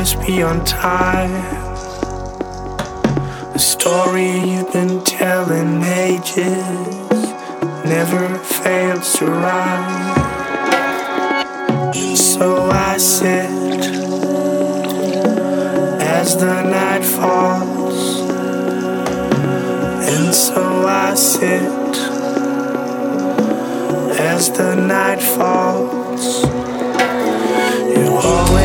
The voice beyond time. The story you've been telling ages never fails to rhyme. So I sit as the night falls. And so I sit as the night falls. You're always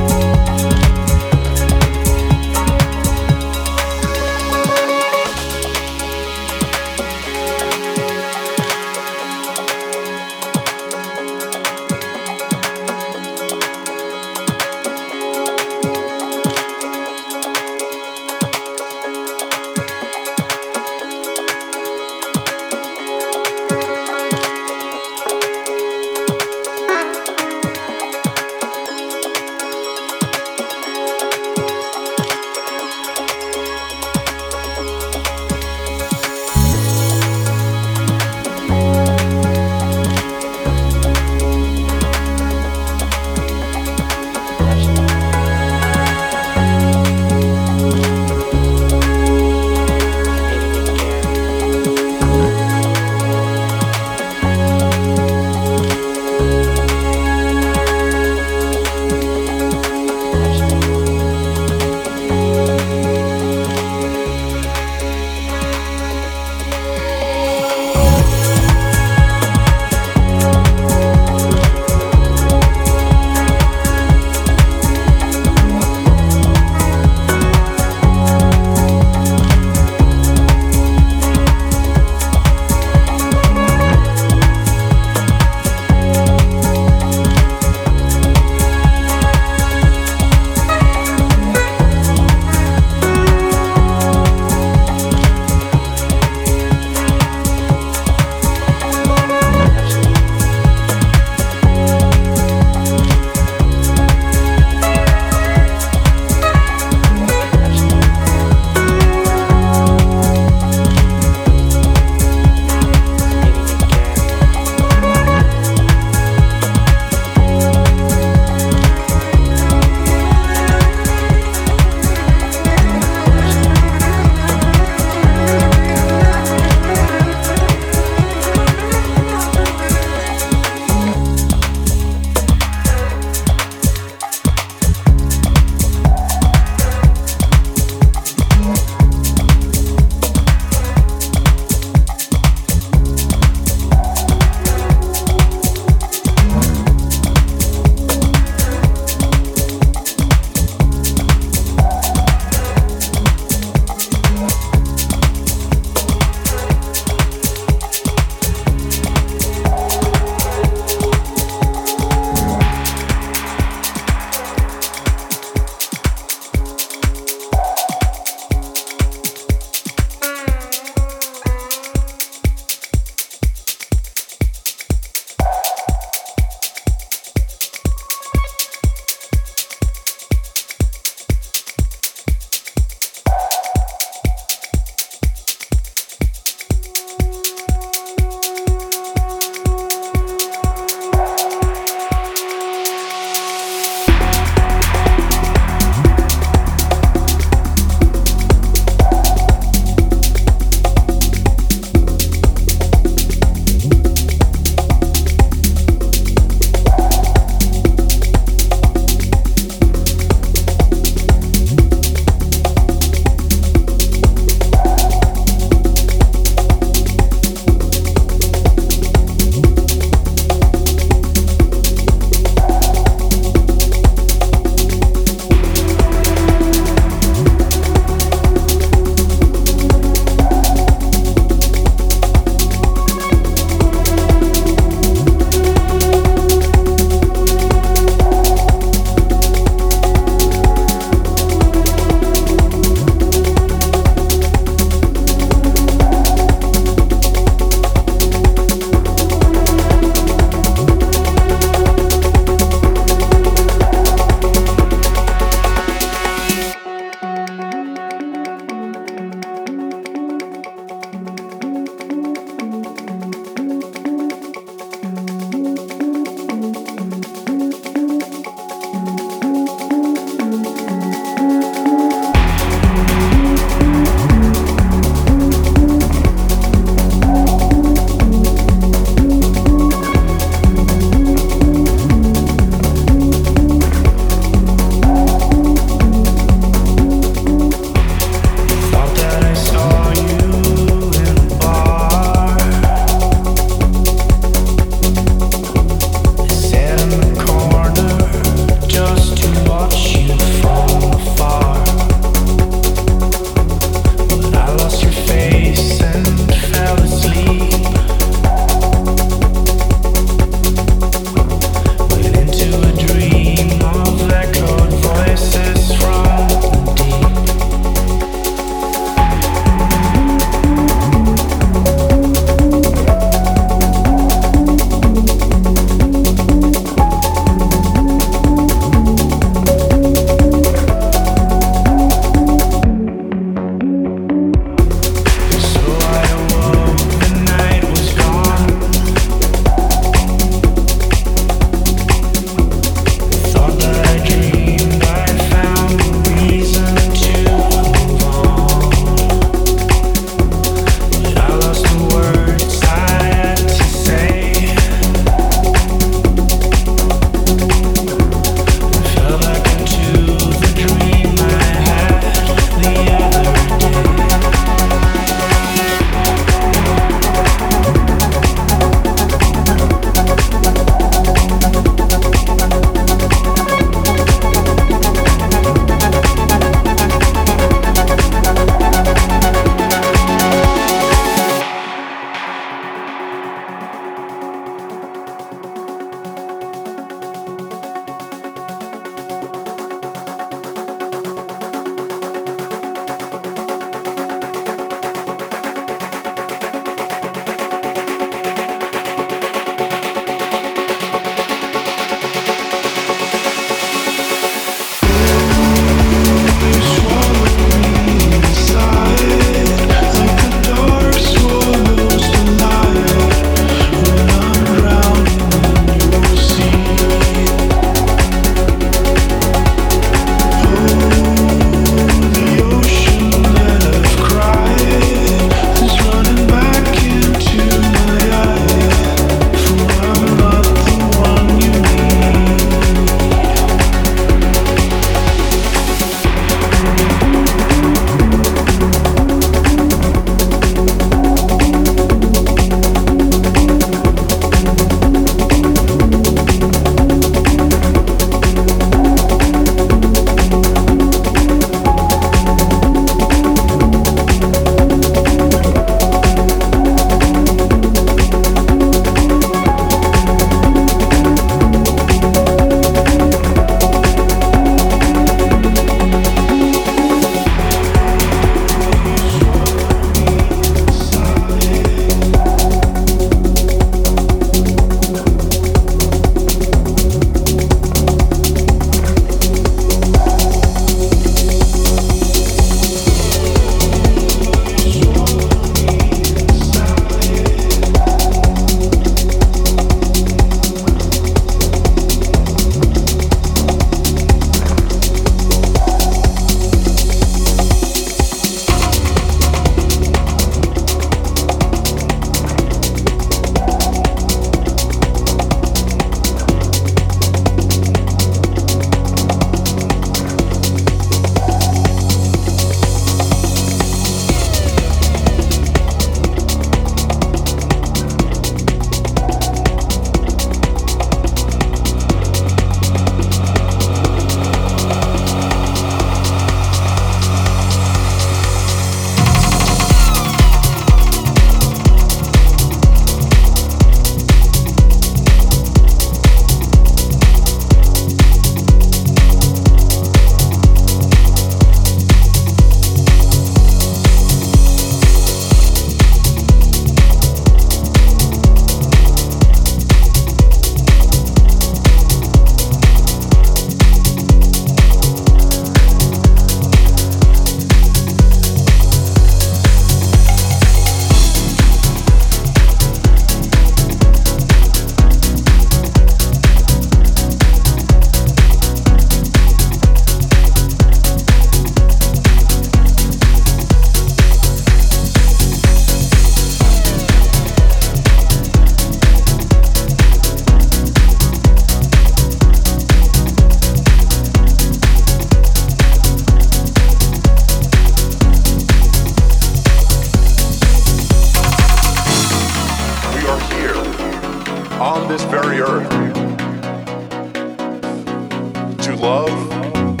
love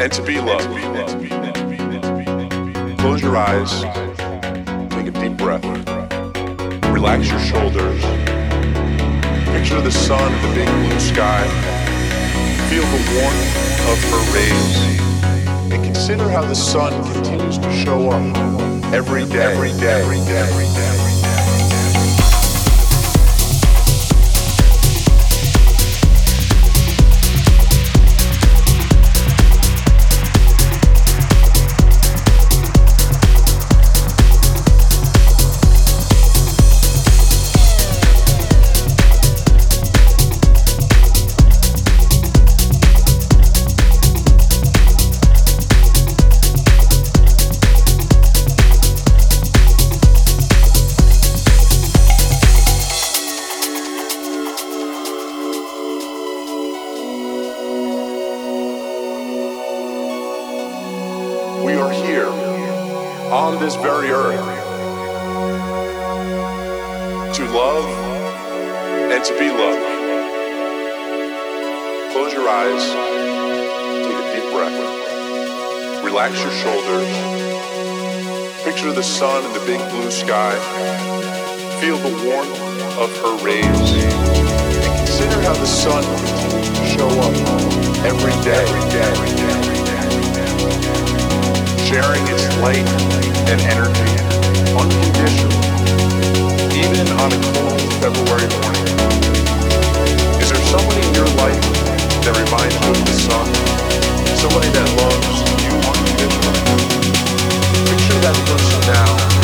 and to be loved. Close your eyes. Take a deep breath. Relax your shoulders. Picture the sun and the big blue sky. Feel the warmth of her rays. And consider how the sun continues to show up every day, every day, every day, every day. sun and the big blue sky. Feel the warmth of her rays. And consider how the sun continues show up every day, sharing its light and energy unconditionally, even on a cold February morning. Is there someone in your life that reminds you of the sun? Somebody that loves you unconditionally? got to go to now.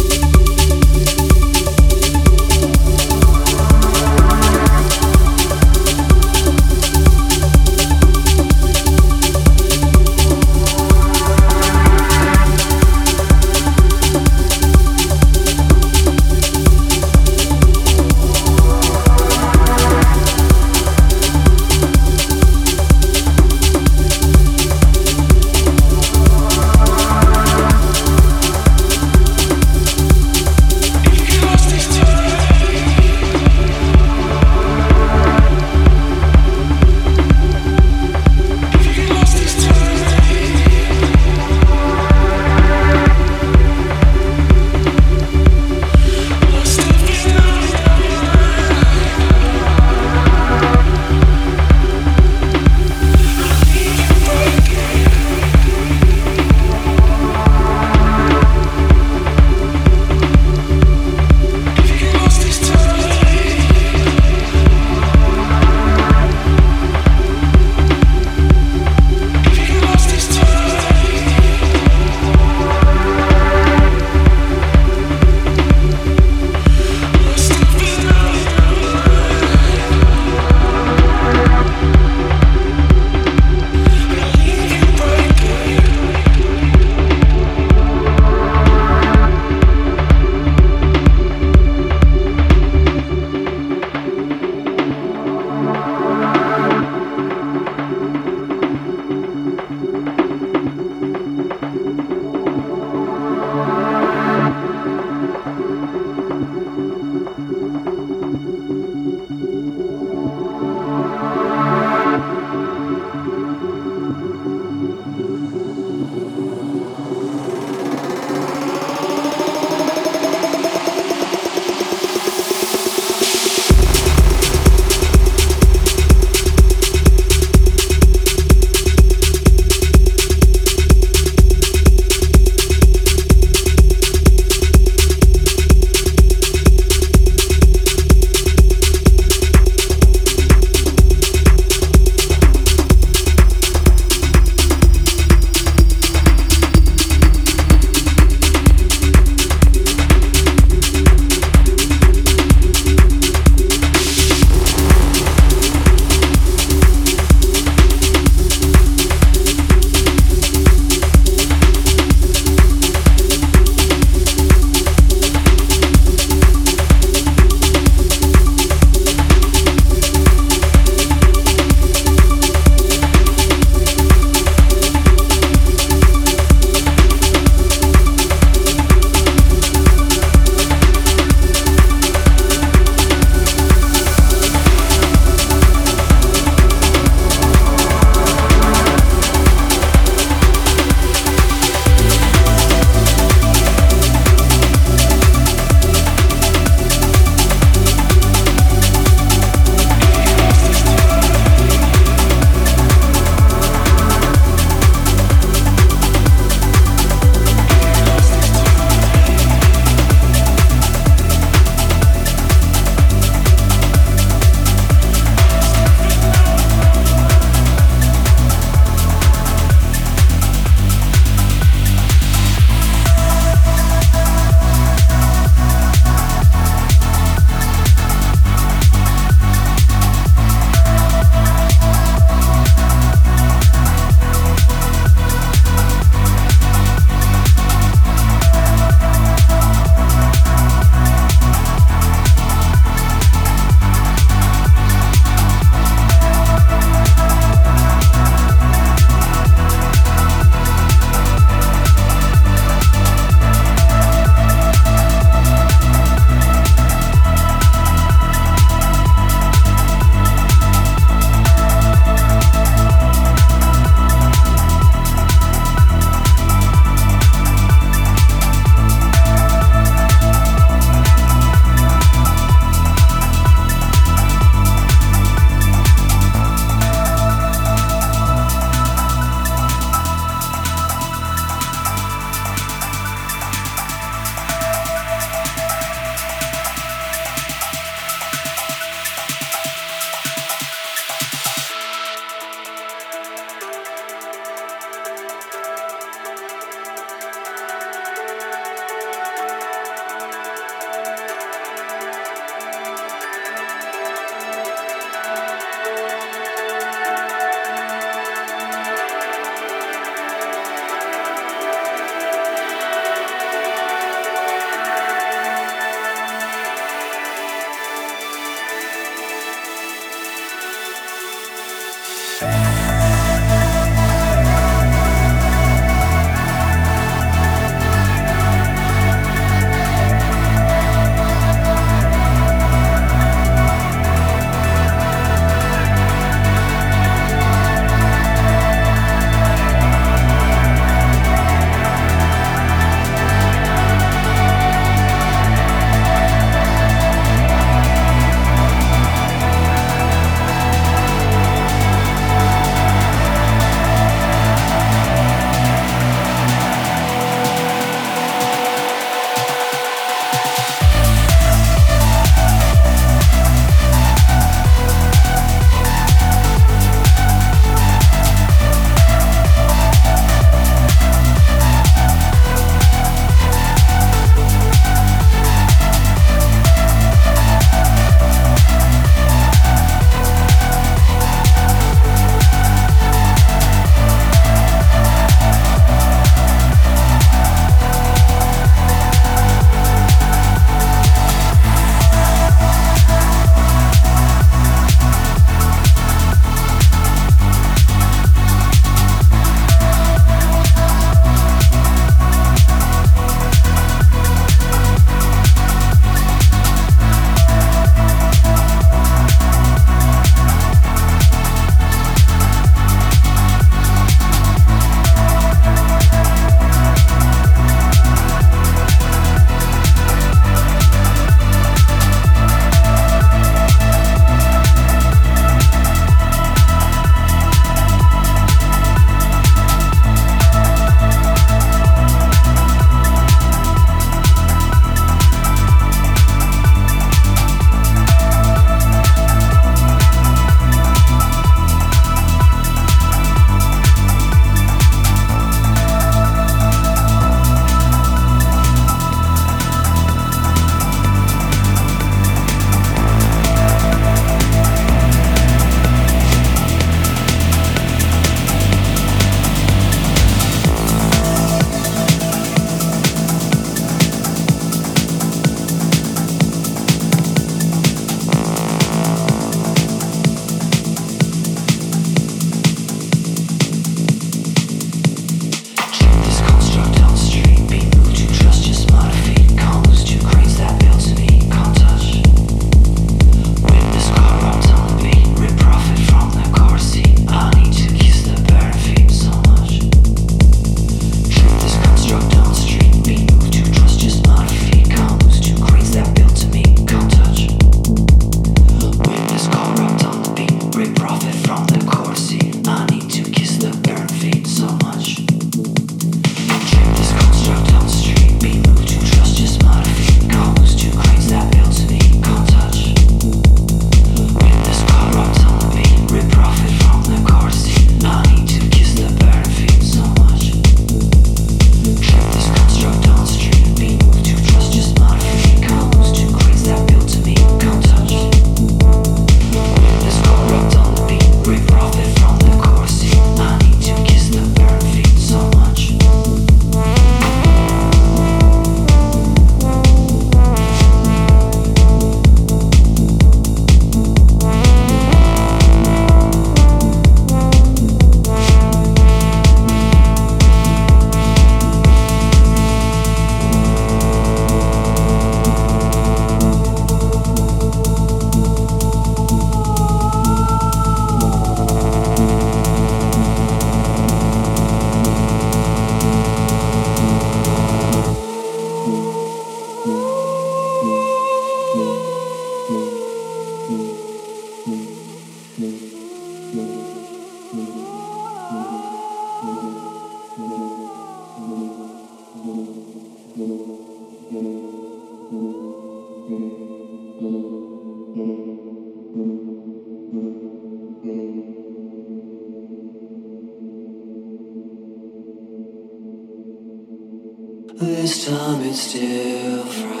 This time it's different.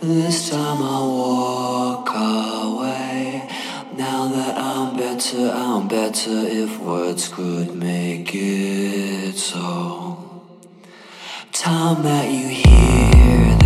This time I walk away. Now that I'm better, I'm better if words could make it so. Time that you hear.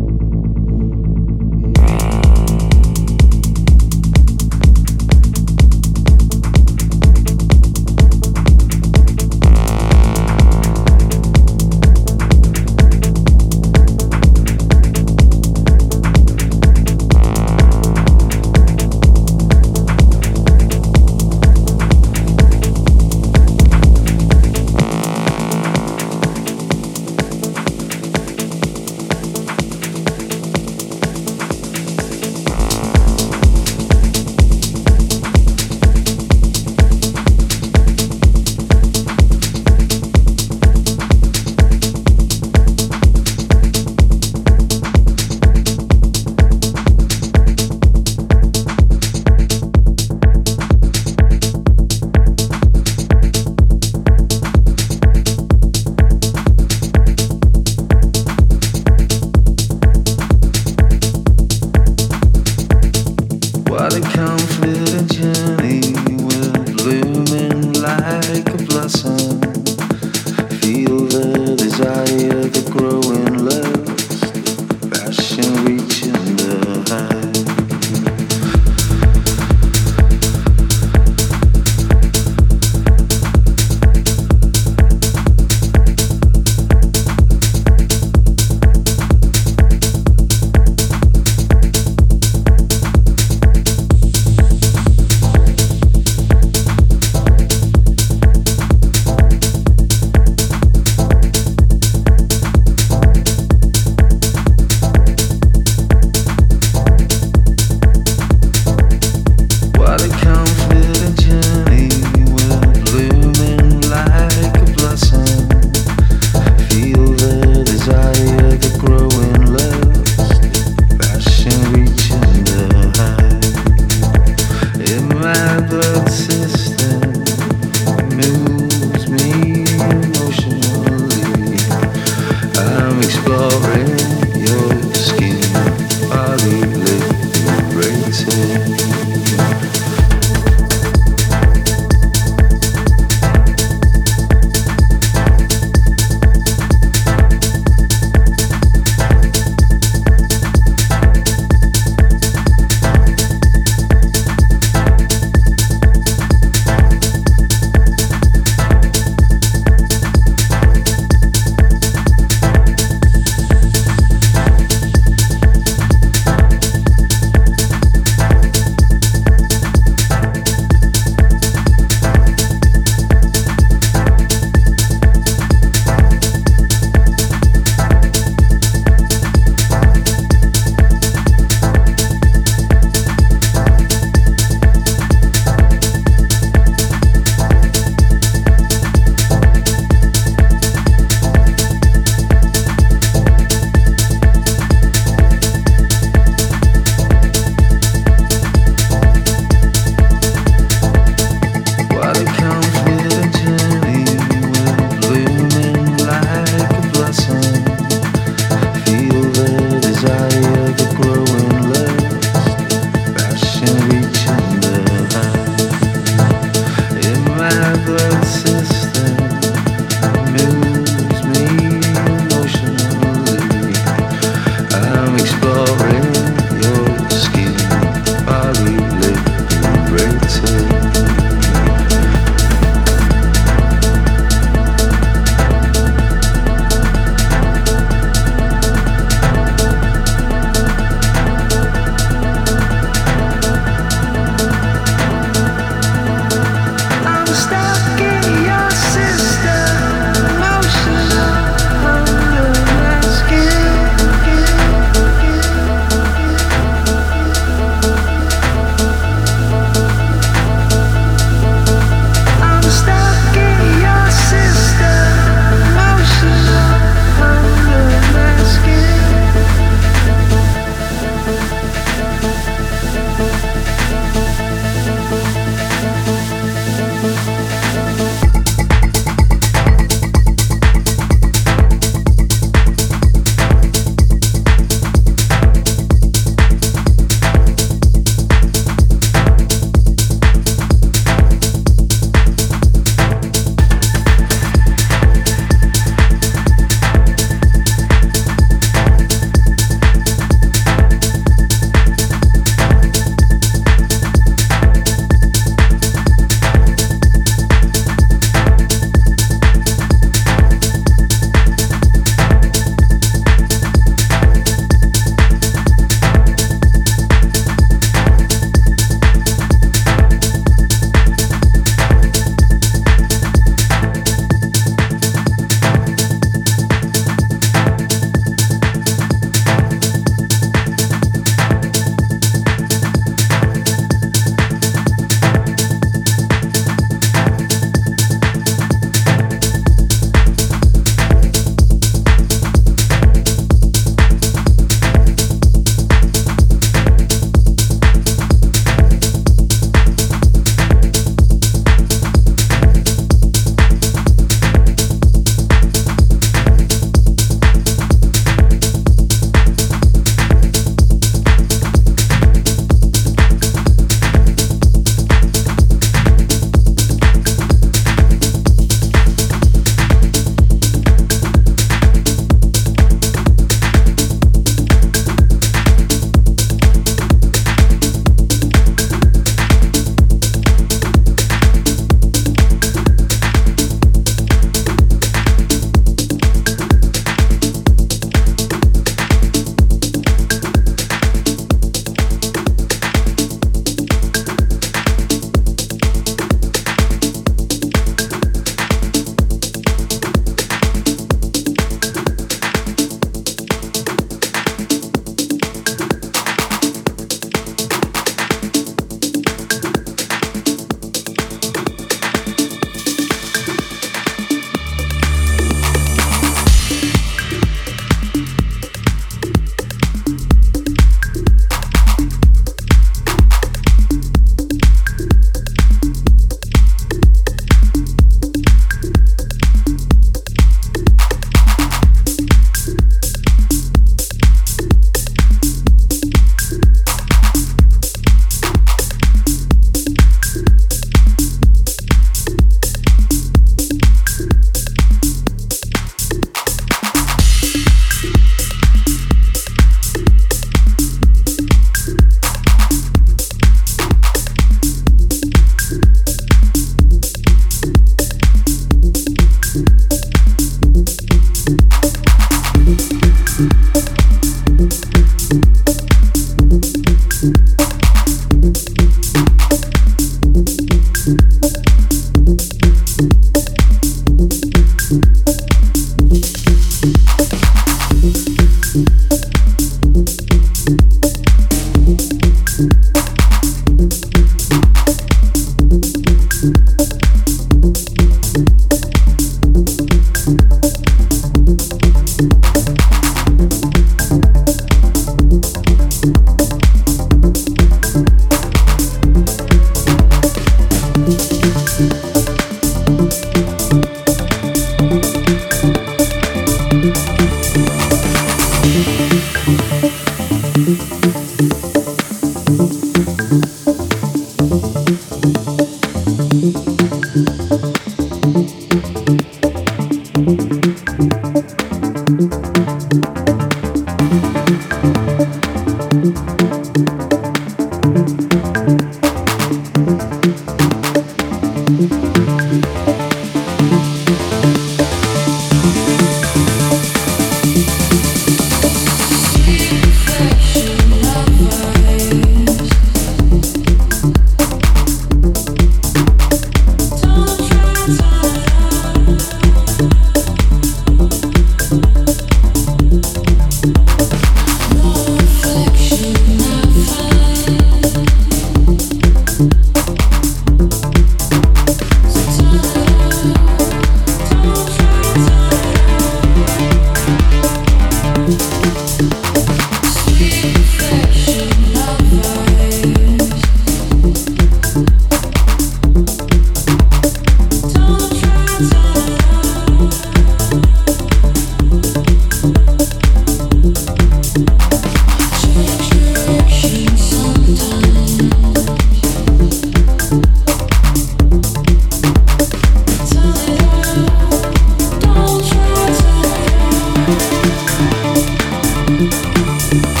Música